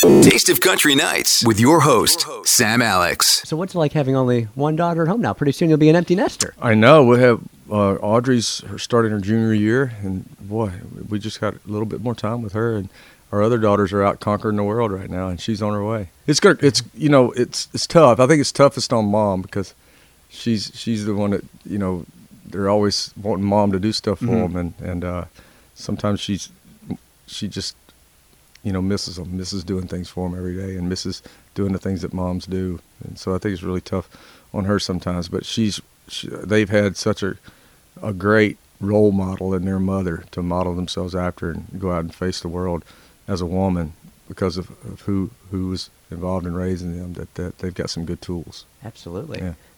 Taste of Country Nights with your host, Sam Alex. So what's it like having only one daughter at home now? Pretty soon you'll be an empty nester. I know. We have uh, Audrey's starting her junior year, and boy, we just got a little bit more time with her. And our other daughters are out conquering the world right now, and she's on her way. It's good. It's you know, it's it's tough. I think it's toughest on mom because she's she's the one that you know they're always wanting mom to do stuff for them, and and uh, sometimes she's she just you know misses them, misses doing things for them every day, and misses doing the things that moms do. And so I think it's really tough on her sometimes. But she's she, they've had such a a great role model in their mother to model themselves after and go out and face the world as a woman because of, of who who was involved in raising them. That that they've got some good tools. Absolutely. Yeah.